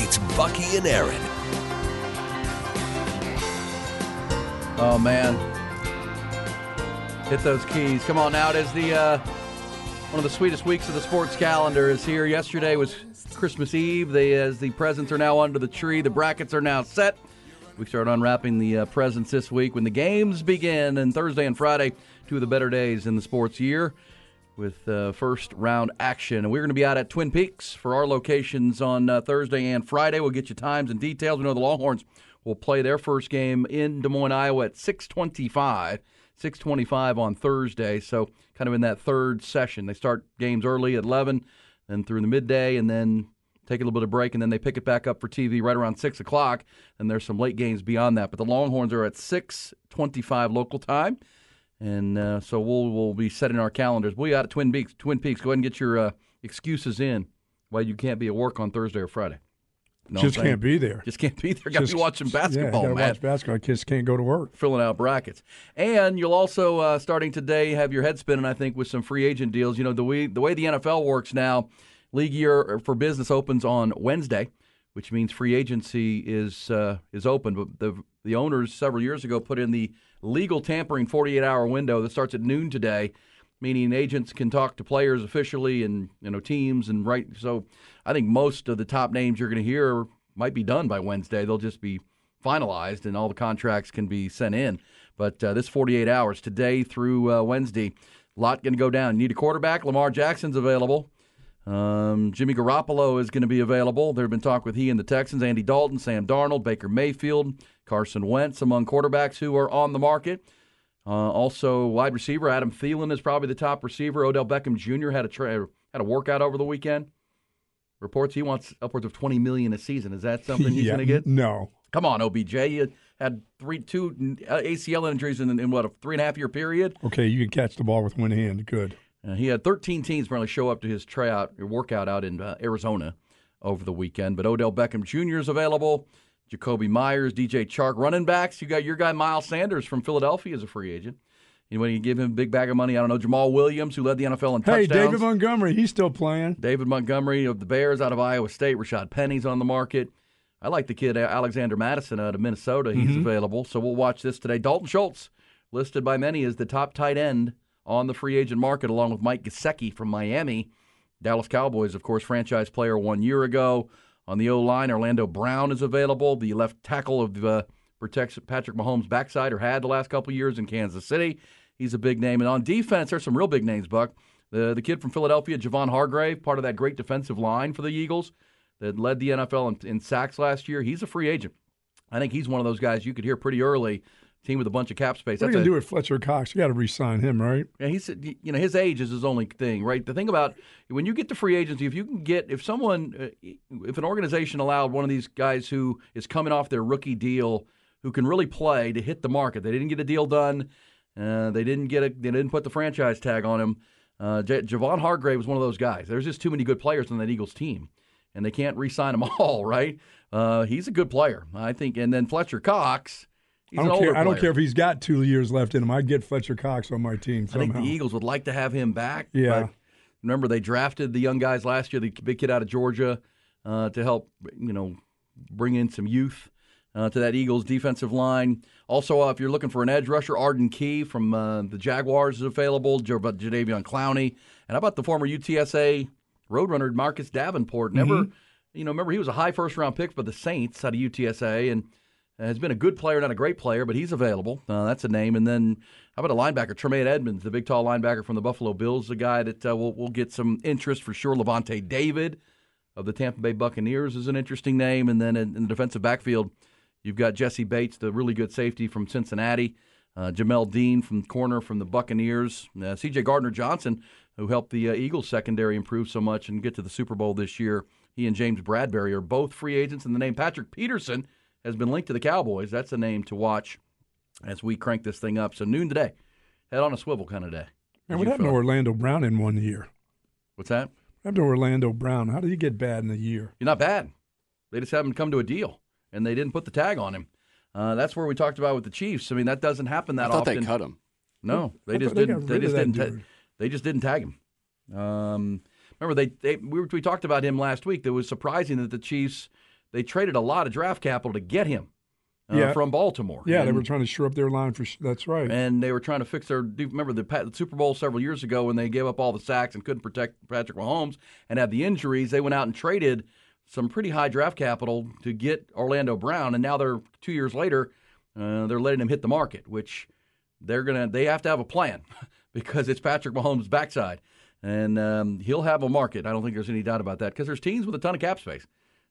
It's Bucky and Aaron. Oh man, hit those keys! Come on now. It is the uh, one of the sweetest weeks of the sports calendar is here. Yesterday was Christmas Eve. They, as the presents are now under the tree, the brackets are now set. We start unwrapping the uh, presents this week when the games begin, and Thursday and Friday, two of the better days in the sports year with uh, first round action. And we're going to be out at Twin Peaks for our locations on uh, Thursday and Friday. We'll get you times and details. We know the Longhorns will play their first game in Des Moines, Iowa at 625. 625 on Thursday, so kind of in that third session. They start games early at 11, then through the midday, and then take a little bit of break, and then they pick it back up for TV right around 6 o'clock. And there's some late games beyond that. But the Longhorns are at 625 local time. And uh, so we'll we'll be setting our calendars. We out at Twin Peaks. Twin Peaks. Go ahead and get your uh, excuses in why you can't be at work on Thursday or Friday. Know just can't be there. Just can't be there. Got to be watching basketball, gotta man watch basketball. Kids can't go to work. filling out brackets. And you'll also uh, starting today have your head spinning. I think with some free agent deals. You know the way the way the NFL works now, league year for business opens on Wednesday, which means free agency is uh, is open. But the the owners several years ago put in the legal tampering 48 hour window that starts at noon today. Meaning agents can talk to players officially and you know teams and right. So I think most of the top names you're going to hear might be done by Wednesday. They'll just be finalized and all the contracts can be sent in. But uh, this 48 hours today through uh, Wednesday, a lot going to go down. You need a quarterback. Lamar Jackson's available. Um, Jimmy Garoppolo is going to be available. There have been talk with he and the Texans, Andy Dalton, Sam Darnold, Baker Mayfield, Carson Wentz among quarterbacks who are on the market. Uh, also, wide receiver Adam Thielen is probably the top receiver. Odell Beckham Jr. had a tra- had a workout over the weekend. Reports he wants upwards of 20 million a season. Is that something he's Yeah, going to get? No. Come on, OBJ. You had three, two uh, ACL injuries in, in what a three and a half year period. Okay, you can catch the ball with one hand. Good. Uh, he had 13 teams apparently show up to his tryout or workout out in uh, Arizona over the weekend. But Odell Beckham Jr. is available. Jakobi Meyers, DJ Chark, running backs. You got your guy Miles Sanders from Philadelphia as a free agent. Anybody to give him a big bag of money? I don't know. Jamaal Williams, who led the NFL in Hey, touchdowns. David Montgomery, he's still playing. David Montgomery of the Bears out of Iowa State. Rashaad Penny's on the market. I like the kid Alexander Mattison out of Minnesota. He's Mhm. available. So we'll watch this today. Dalton Schultz, listed by many as the top tight end on the free agent market, along with Mike Gesicki from Miami. Dallas Cowboys, of course, franchise player one year ago. On the O line, Orlando Brown is available. The left tackle of uh, protects Patrick Mahomes' backside, or had the last couple years in Kansas City. He's a big name. And on defense, there's some real big names, Buck. The the kid from Philadelphia, Javon Hargrave, part of that great defensive line for the Eagles that led the NFL in, in sacks last year. He's a free agent. I think he's one of those guys you could hear pretty early. Team with a bunch of cap space. What are you going to do with Fletcher Cox? You got to re-sign him, right? yeah, he's you know his age is his only thing, right? The thing about when you get to free agency, if you can get if someone uh, if an organization allowed one of these guys who is coming off their rookie deal who can really play to hit the market, they didn't get a deal done, uh, they didn't get a they didn't put the franchise tag on him. Uh, J- Javon Hargrave was one of those guys. There's just too many good players on that Eagles team, and they can't re-sign them all, right? Uh, he's a good player, I think. And then Fletcher Cox. He's I don't care. I don't care if he's got two years left in him. I'd get Fletcher Cox on my team Somehow. I think the Eagles would like to have him back. Yeah. but remember, they drafted the young guys last year, the big kid out of Georgia, uh, to help you know bring in some youth uh, to that Eagles defensive line. Also, uh, if you're looking for an edge rusher, Arden Key from uh, the Jaguars is available. J- Jadeveon Clowney, and how about the former UTSA Roadrunner Marcus Davenport? Never, Mhm. you know, remember he was a high first round pick for the Saints out of UTSA, and has been a good player, not a great player, but he's available. Uh, that's a name. And then how about a linebacker, Tremaine Edmunds, the big tall linebacker from the Buffalo Bills, the guy that uh, will will get some interest for sure. Lavonte David of the Tampa Bay Buccaneers is an interesting name. And then in, in the defensive backfield, you've got Jessie Bates, the really good safety from Cincinnati. Uh, Jamel Dean from corner from the Buccaneers. Uh, C.J. Gardner Johnson, who helped the uh, Eagles secondary improve so much and get to the Super Bowl this year. He and James Bradberry are both free agents, and the name Patrick Peterson has been linked to the Cowboys. That's a name to watch as we crank this thing up. So noon today, head on a swivel kind of day. And As what you happened to. Orlando Brown in one year? What's that? What happened to Orlando Brown? How did he get bad in a year? You're not bad. They just haven't come to a deal, and they didn't put the tag on him. Uh, that's where we talked about with the Chiefs. I mean, that doesn't happen that often. I thought often. they cut him. No, they I just they didn't. got They just didn't. ta- they just didn't tag him. Um, remember, they, they we, were, we talked about him last week. That was surprising that the Chiefs they traded a lot of draft capital to get him uh, Yeah. from Baltimore. Yeah, they were trying to shore up their line for. That's right. and they were trying to fix their. Remember the, the Super Bowl several years ago when they gave up all the sacks and couldn't protect Patrick Mahomes and had the injuries. They went out and traded some pretty high draft capital to get Orlando Brown, and now they're two years later. Uh, they're letting him hit the market, which they're gonna. They have to have a plan because it's Patrick Mahomes' backside, and um, he'll have a market. I don't think there's any doubt about that because there's teams with a ton of cap space.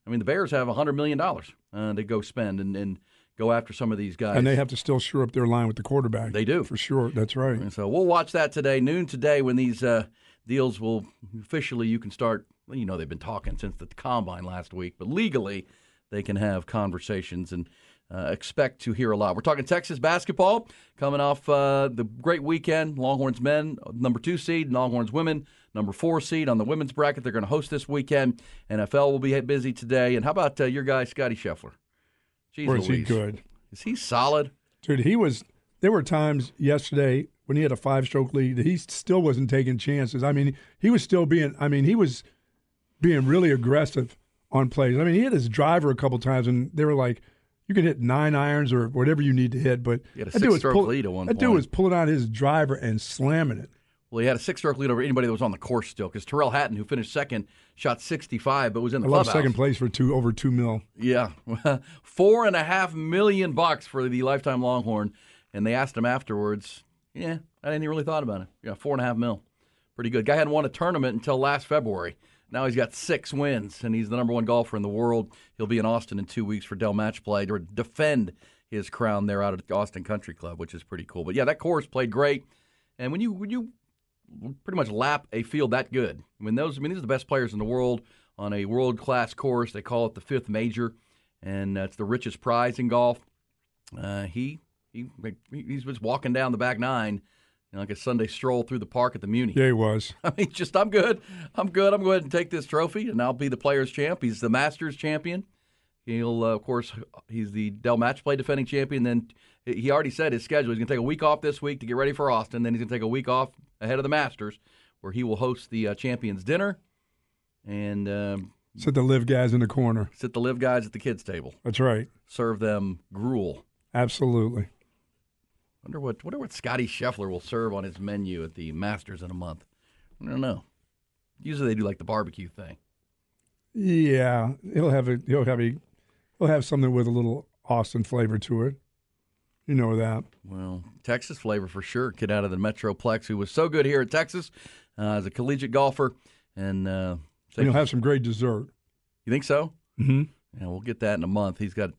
I mean, the Bears have hundred million dollars uh, to go spend and, and go after some of these guys. and they have to still shore up their line with the quarterback. They do for sure. That's right. And so we'll watch that today, noon today, when these uh, deals will officially you can start. Well, you know they've been talking since the combine last week, but legally they can have conversations and uh, expect to hear a lot. We're talking Texas basketball coming off uh, the great weekend. Longhorns men number two seed, Longhorns women number four seed on the women's bracket. They're going to host this weekend. NFL will be busy today. And how about uh, your guy Scottie Scheffler? Jeez Or is he good? Is he solid? Dude, he was. There were times yesterday when he had a five-stroke lead that he still wasn't taking chances. I mean, he was still being. I mean, he was being really aggressive on plays. I mean, he hit his driver a couple times, and they were like, "You can hit nine irons or whatever you need to hit." But He had a that dude pull- lead at one That dude was pulling out his driver and slamming it. Well, he had a six-stroke lead over anybody that was on the course still, because Tyrrell Hatton, who finished second, shot 65, but was in the I love clubhouse. second place for two over two mil. Yeah, four and a half million bucks for the lifetime Longhorn, and they asked him afterwards. Yeah, I didn't even really thought about it. Yeah, four and a half mil, pretty good. Guy hadn't won a tournament until last February. Now he's got six wins, and he's the number one golfer in the world. He'll be in Austin in two weeks for Dell Match Play to defend his crown there out at the Austin Country Club, which is pretty cool. But yeah, that course played great, and when you when you pretty much lap a field that good. I mean, those. I mean, these are the best players in the world on a world class course. They call it the fifth major, and that's the richest prize in golf. Uh, he he he's just walking down the back nine you know, like a Sunday stroll through the park at the Muni. Yeah, he was. I mean, just I'm good. I'm good. I'm going to take this trophy, and I'll be the players' champ. He's the Masters champion. He'll, uh, of course, he's the Dell Match Play defending champion. Then he already said his schedule. He's going to take a week off this week to get ready for Austin. Then he's going to take a week off ahead of the Masters, where he will host the uh, Champions Dinner and um, sit the live guys in the corner. Sit the live guys at the kids' table. That's right. Serve them gruel. Absolutely. Wonder what wonder what Scottie Scheffler will serve on his menu at the Masters in a month. I don't know. Usually they do like the barbecue thing. Yeah, he'll have a he'll have a he'll have something with a little Austin flavor to it. You know that. Well, Texas flavor for sure. Kid out of the Metroplex who was so good here at Texas uh, as a collegiate golfer, and uh, he'll have some great dessert. You think so? Mm-hmm. Yeah, we'll get that in a month. He's got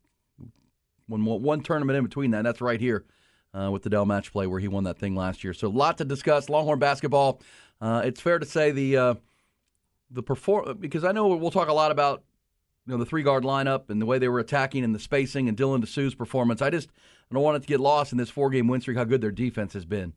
one one tournament in between that. That's right here uh, with the Dell Match Play where he won that thing last year. So a lot to discuss. Longhorn basketball. Uh, it's fair to say the uh, the perform because I know we'll talk a lot about know the three guard lineup and the way they were attacking and the spacing and Dylan Disu's performance. I just I don't want it to get lost in this four game win streak how good their defense has been.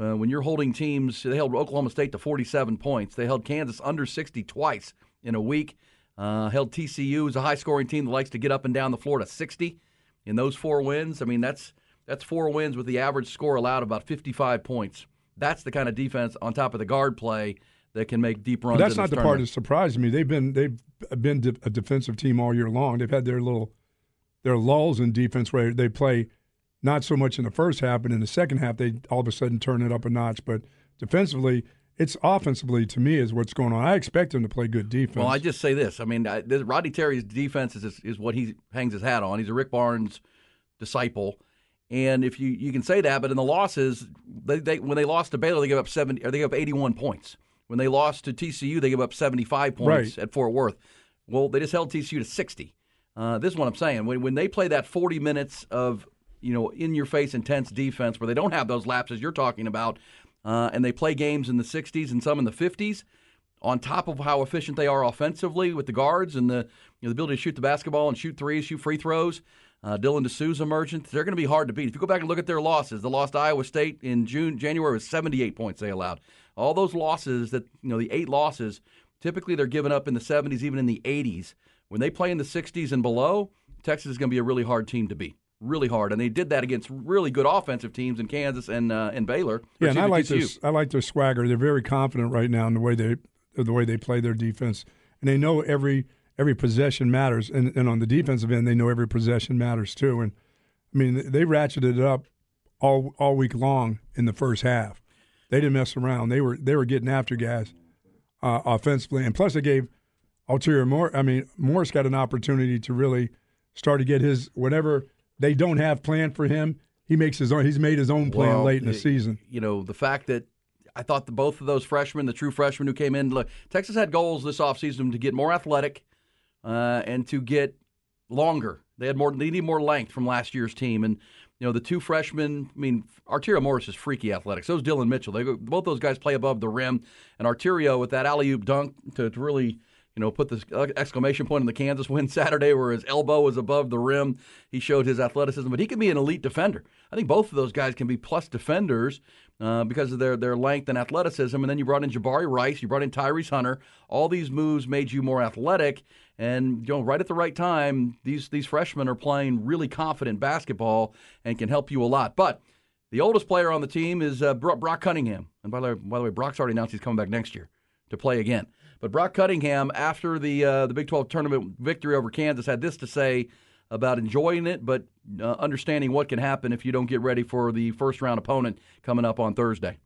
Uh, when you're holding teams, they held Oklahoma State to 47 points. They held Kansas under 60 twice in a week. Uh, held TCU as a high scoring team that likes to get up and down the floor to 60 in those four wins. I mean that's that's four wins with the average score allowed about 55 points. That's the kind of defense on top of the guard play that can make deep runs. But that's not the part that surprised me. They've been they've been a defensive team all year long. They've had their little their lulls in defense where they play not so much in the first half, but in the second half they all of a sudden turn it up a notch. But defensively, it's offensively to me is what's going on. I expect them to play good defense. Well, I just say this. I mean, I, this, Rodney Terry's defense is is what he hangs his hat on. He's a Rick Barnes disciple. And if you, you can say that, but in the losses, they, they when they lost to Baylor, they gave up seventy or they gave up eighty one points. When they lost to TCU, they gave up seventy five points Right. at Fort Worth. Well, they just held TCU to sixty. Uh, this is what I'm saying. When when they play that forty minutes of you know in your face intense defense, where they don't have those lapses you're talking about, uh, and they play games in the sixties and some in the fifties, on top of how efficient they are offensively with the guards and the you know, the ability to shoot the basketball and shoot threes, shoot free throws. Uh, Dylan D'Souza emergent. They're going to be hard to beat. If you go back and look at their losses, the lost to Iowa State in June, January was 78 points they allowed. All those losses that you know, the eight losses, typically they're given up in the 70s, even in the 80s. When they play in the 60s and below, Texas is going to be a really hard team to beat. Really hard, and they did that against really good offensive teams in Kansas and uh, and Baylor. yeah, and I like this. I like their swagger. They're very confident right now in the way they the way they play their defense, and they know every every possession matters. And, and on the defensive end, they know every possession matters too. And I mean, they ratcheted it up all all week long in the first half. They didn't mess around. They were they were getting after guys uh, offensively, and plus they gave Arterio Moore. I mean, Morris got an opportunity to really start to get his whatever they don't have planned for him. He makes his own. He's made his own plan Well, late in the season. You know, the fact that I thought that both of those freshmen, the true freshmen who came in, look, Texas had goals this offseason to get more athletic uh, and to get longer. They had more. They need more length from last year's team, and you know the two freshmen. I mean, Arterio Morris is freaky athletic. So is Dillon Mitchell. They go, both those guys play above the rim, and Arterio with that alley oop dunk to, to really. You know, put this exclamation point in the Kansas win Saturday where his elbow was above the rim. He showed his athleticism, but he can be an elite defender. I think both of those guys can be plus defenders uh, because of their, their length and athleticism. And then you brought in Jabari Rice, you brought in Tyrese Hunter. All these moves made you more athletic. And you know, right at the right time, these these freshmen are playing really confident basketball and can help you a lot. But the oldest player on the team is uh, Brock Cunningham. And by the, way, by the way, Brock's already announced he's coming back next year to play again. But Brock Cunningham, after the uh, the Big 12 tournament victory over Kansas, had this to say about enjoying it, but uh, understanding what can happen if you don't get ready for the first round opponent coming up on Thursday.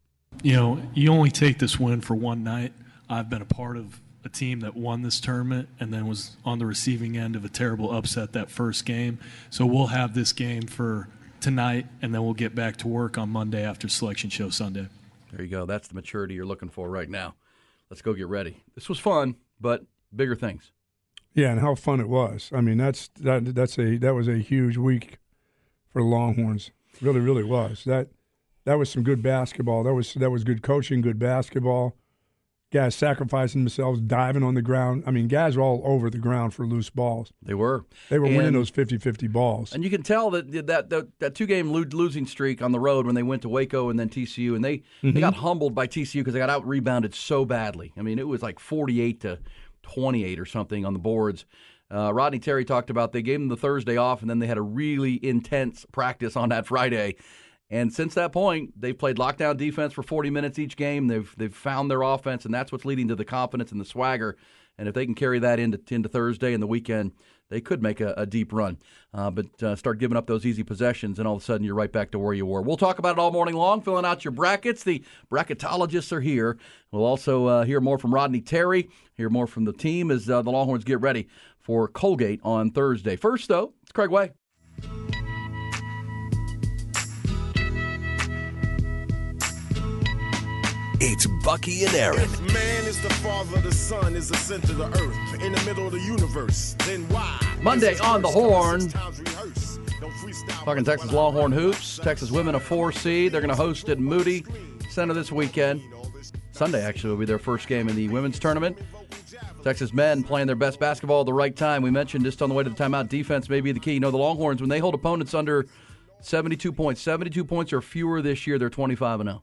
You know, you only take this win for one night. I've been a part of a team that won this tournament and then was on the receiving end of a terrible upset that first game. So we'll have this game for tonight, and then we'll get back to work on Monday after selection show Sunday. There you go. That's the maturity you're looking for right now. Let's go get ready. This was fun, but bigger things. Yeah, and how fun it was. I mean, that's that that's a that was a huge week for the Longhorns. Really, really was. That that was some good basketball. That was that was good coaching, good basketball, guys sacrificing themselves, diving on the ground. I mean, guys were all over the ground for loose balls. They were. They were winning those 50-50 balls. And you can tell that that that, that two game losing streak on the road when they went to Waco and then TCU, and they Mm-hmm. they got humbled by TCU because they got out rebounded so badly. I mean, it was like forty eight to twenty eight or something on the boards. Uh, Rodney Terry talked about they gave them the Thursday off, and then they had a really intense practice on that Friday. And since that point, they've played lockdown defense for 40 minutes each game. They've they've found their offense, and that's what's leading to the confidence and the swagger. And if they can carry that into into Thursday and the weekend, they could make a, a deep run. Uh, but uh, start giving up those easy possessions, and all of a sudden you're right back to where you were. We'll talk about it all morning long, filling out your brackets. The bracketologists are here. We'll also uh, hear more from Rodney Terry, hear more from the team as uh, the Longhorns get ready for Colgate on Thursday. First, though, it's Craig Way. It's Bucky and Aaron. Man is the father, the sun is the center of the earth, in the middle of the universe. Then why? Monday on the horn. Times rehearse. Don't freestyle. Talking Texas Longhorn hoops. Texas women a four seed. They're going to host at Moody Center this weekend. Sunday actually will be their first game in the women's tournament. Texas men playing their best basketball at the right time. We mentioned just on the way to the timeout. Defense may be the key. You know the Longhorns when they hold opponents under 72 points, 72 points or fewer this year, they're 25 and 0.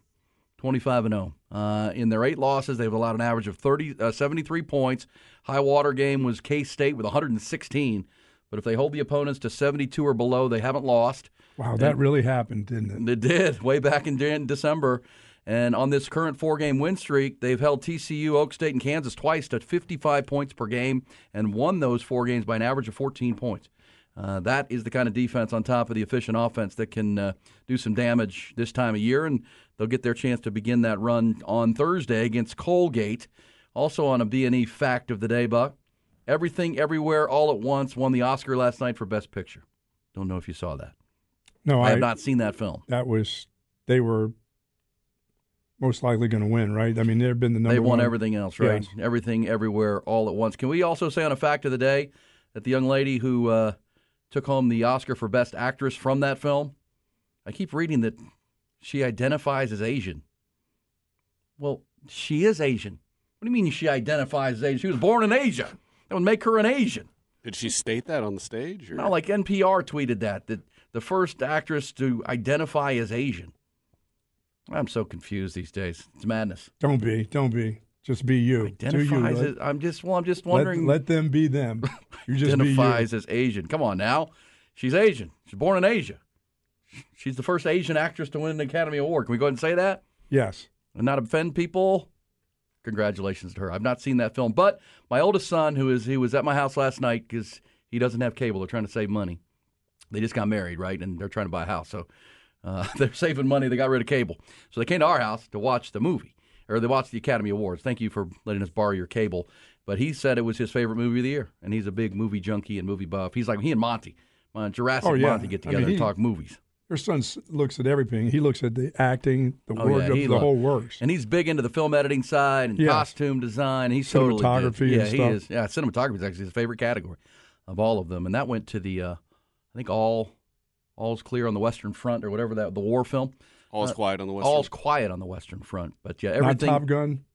25 and 0. Uh, in their eight losses, they've allowed an average of 30, uh, 73 points. High water game was K State with 116. But if they hold the opponents to 72 or below, they haven't lost. Wow, that really happened, didn't it? It did way back in December. And on this current four game win streak, they've held TCU, Oak State, and Kansas twice to 55 points per game and won those four games by an average of 14 points. Uh, that is the kind of defense on top of the efficient offense that can uh, do some damage this time of year, and they'll get their chance to begin that run on Thursday against Colgate. Also on a B&E fact of the day, Buck. Everything, Everywhere, All at Once won the Oscar last night for Best Picture. Don't know if you saw that. No, I I have not seen that film. That was they were most likely going to win, right? I mean, they've been the number They won one. everything else, right? Everything, everywhere, all at once. Can we also say on a fact of the day that the young lady who uh, took home the Oscar for Best Actress from that film, I keep reading that she identifies as Asian. Well, she is Asian. What do you mean she identifies as Asian? She was born in Asia. That would make her an Asian. Did she state that on the stage? Or? No, like NPR tweeted that that the first actress to identify as Asian. I'm so confused these days. It's madness. Don't be, don't be. Just be you. You. Identifies Let, as, I'm just well. I'm just wondering. let them be them. You just be you. identifies as Asian. Come on now. She's Asian. She's born in Asia. She's the first Asian actress to win an Academy Award. Can we go ahead and say that? Yes. And not offend people? Congratulations to her. I've not seen that film, but my oldest son, who is he was at my house last night because he doesn't have cable. They're trying to save money. They just got married, right? And they're trying to buy a house, so uh, they're saving money. They got rid of cable, so they came to our house to watch the movie, or they watched the Academy Awards. Thank you for letting us borrow your cable. But he said it was his favorite movie of the year, and he's a big movie junkie and movie buff. He's like he and Monty, uh, Jurassic Oh, yeah. Monty, get I together mean, and he- talk movies. Your son looks at everything. He looks at the acting, the Oh, wardrobe, he the whole works. And he's big into the film editing side and Yeah. costume design. He's totally. Cinematography Yeah, and he is. Yeah, cinematography is actually his favorite category of all of them. And that went to the, uh, I think all, all's clear on the Western Front or whatever that the war film. All's Uh, quiet on the Western. All's quiet on the Western Front. But yeah, Not everything. Top Gun.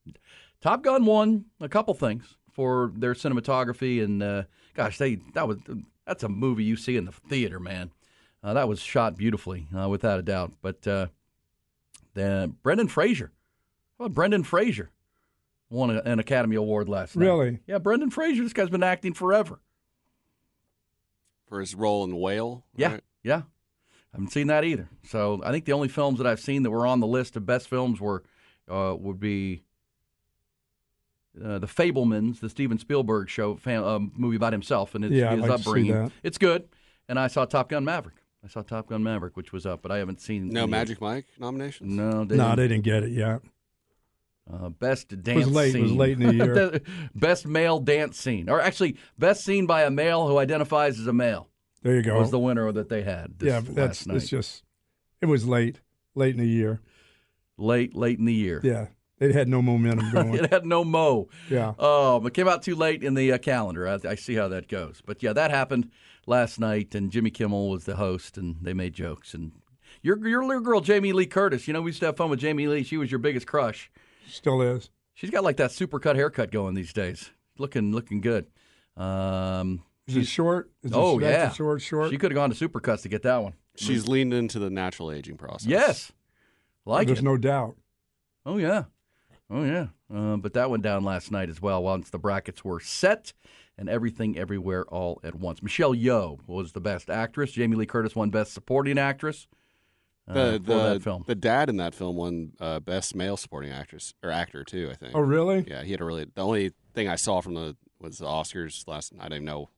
Top Gun won a couple things for their cinematography and uh, gosh, they that was that's a movie you see in the theater, man. Uh, that was shot beautifully, uh, without a doubt. But uh, then Brendan Fraser, how about Brendan Fraser won a, an Academy Award last night. Really? Yeah, Brendan Fraser. This guy's been acting forever. for his role in Whale. Yeah, right? yeah. I haven't seen that either. So I think the only films that I've seen that were on the list of best films were uh, would be uh, the Fabelmans, the Steven Spielberg show fam- uh, movie about himself and his, Yeah, his like upbringing. It's good. And I saw Top Gun Maverick. I saw Top Gun Maverick, which was up, but I haven't seen No the- Magic Mike nominations. No, they No, didn't. they didn't get it yet. Uh, best dance was late. It scene. was late in the year. best male dance scene, or actually, best scene by a male who identifies as a male. There you go. Was the winner that they had. This yeah, that's night. it's just it was late, late in the year. late, late in the year. Yeah, it had no momentum going. it had no mo. Yeah. Oh, it came out too late in the uh, calendar. I, I see how that goes. But yeah, that happened last night, and Jimmy Kimmel was the host, and they made jokes. And your your little girl Jamie Lee Curtis, you know, we used to have fun with Jamie Lee. She was your biggest crush. Still is. She's got like that supercut haircut going these days. Looking looking good. Um, Is it short? Is oh that's yeah, short, short. She could have gone to supercuts to get that one. She's leaned into the natural aging process. Yes, like There's it. no doubt. Oh yeah, oh yeah. Uh, but that went down last night as well. Once the brackets were set and everything, everywhere, all at once. Michelle Yeoh was the best actress. Jamie Lee Curtis won Best Supporting Actress. uh, The the that film. the dad in that film won uh, best male supporting actress or actor too. I think. Oh, really? Yeah, he had a really. The only thing I saw from the was the Oscars last. I didn't know.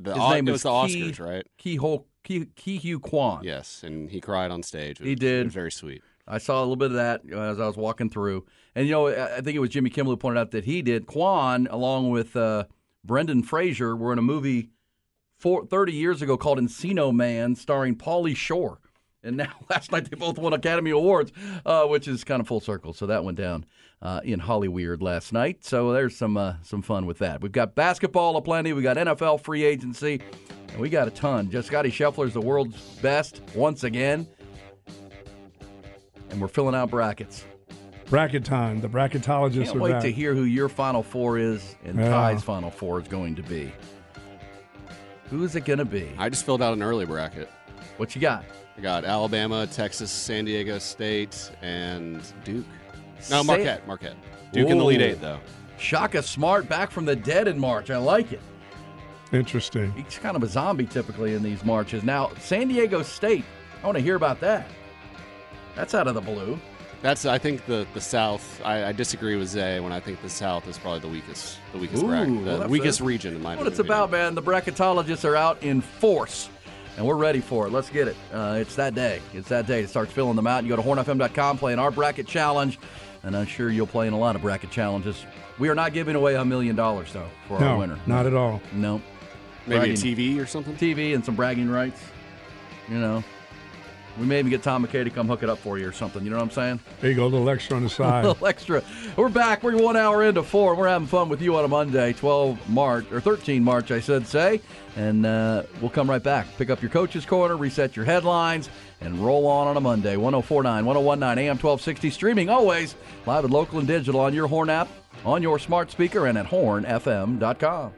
The, His O- name was the Ki- Oscars, right? Ki Ho Ki Ke Huy Quan. Yes, and he cried on stage. It He was- did. It was very sweet. I saw a little bit of that uh, as I was walking through, and you know, I I think it was Jimmy Kimmel who pointed out that he did. Quan, along with uh, Brendan Fraser, were in a movie four, 30 years ago called Encino Man, starring Pauly Shore. And now, last night, they both won Academy Awards, uh, which is kind of full circle. So that went down uh, in Hollyweird last night. So there's some uh, some fun with that. We've got basketball aplenty. We've got NFL free agency. And we got a ton. Just Scottie Scheffler's the world's best once again. And we're filling out brackets. Bracket time. The bracketologists Can't are wait back. to hear who your Final Four is and Yeah. Ty's Final Four is going to be. Who is it going to be? I just filled out an early bracket. What you got? I got Alabama, Texas, San Diego State, and Duke. No, Marquette. Marquette. Duke in the lead eight, though. Shaka Smart back from the dead in March. I like it. Interesting. He's kind of a zombie typically in these marches. Now, San Diego State, I want to hear about that. That's out of the blue. That's I think the the South. I, I disagree with Zay when I think the South is probably the weakest the weakest Ooh, bracket, the that's weakest a- region in my What it's opinion. about, man. The bracketologists are out in force, and we're ready for it. Let's get it. Uh, it's that day. It's that day It starts filling them out. You go to hornfm.com, play in our bracket challenge, and I'm sure you'll play in a lot of bracket challenges. We are not giving away a million dollars, though, for no, our winner. not at all. No. Maybe a TV or something. TV and some bragging rights. You know, we may even get Tom McKay to come hook it up for you or something. You know what I'm saying? There you go, a little extra on the side. A little extra. We're back. We're one hour into four. We're having fun with you on a Monday, 12 March or 13 March, I should say. And uh, we'll come right back. Pick up your coach's corner, reset your headlines, and roll on on a Monday. 1049, 1019, AM 1260. Streaming always live and local and digital on your Horn app, on your smart speaker, and at hornfm.com.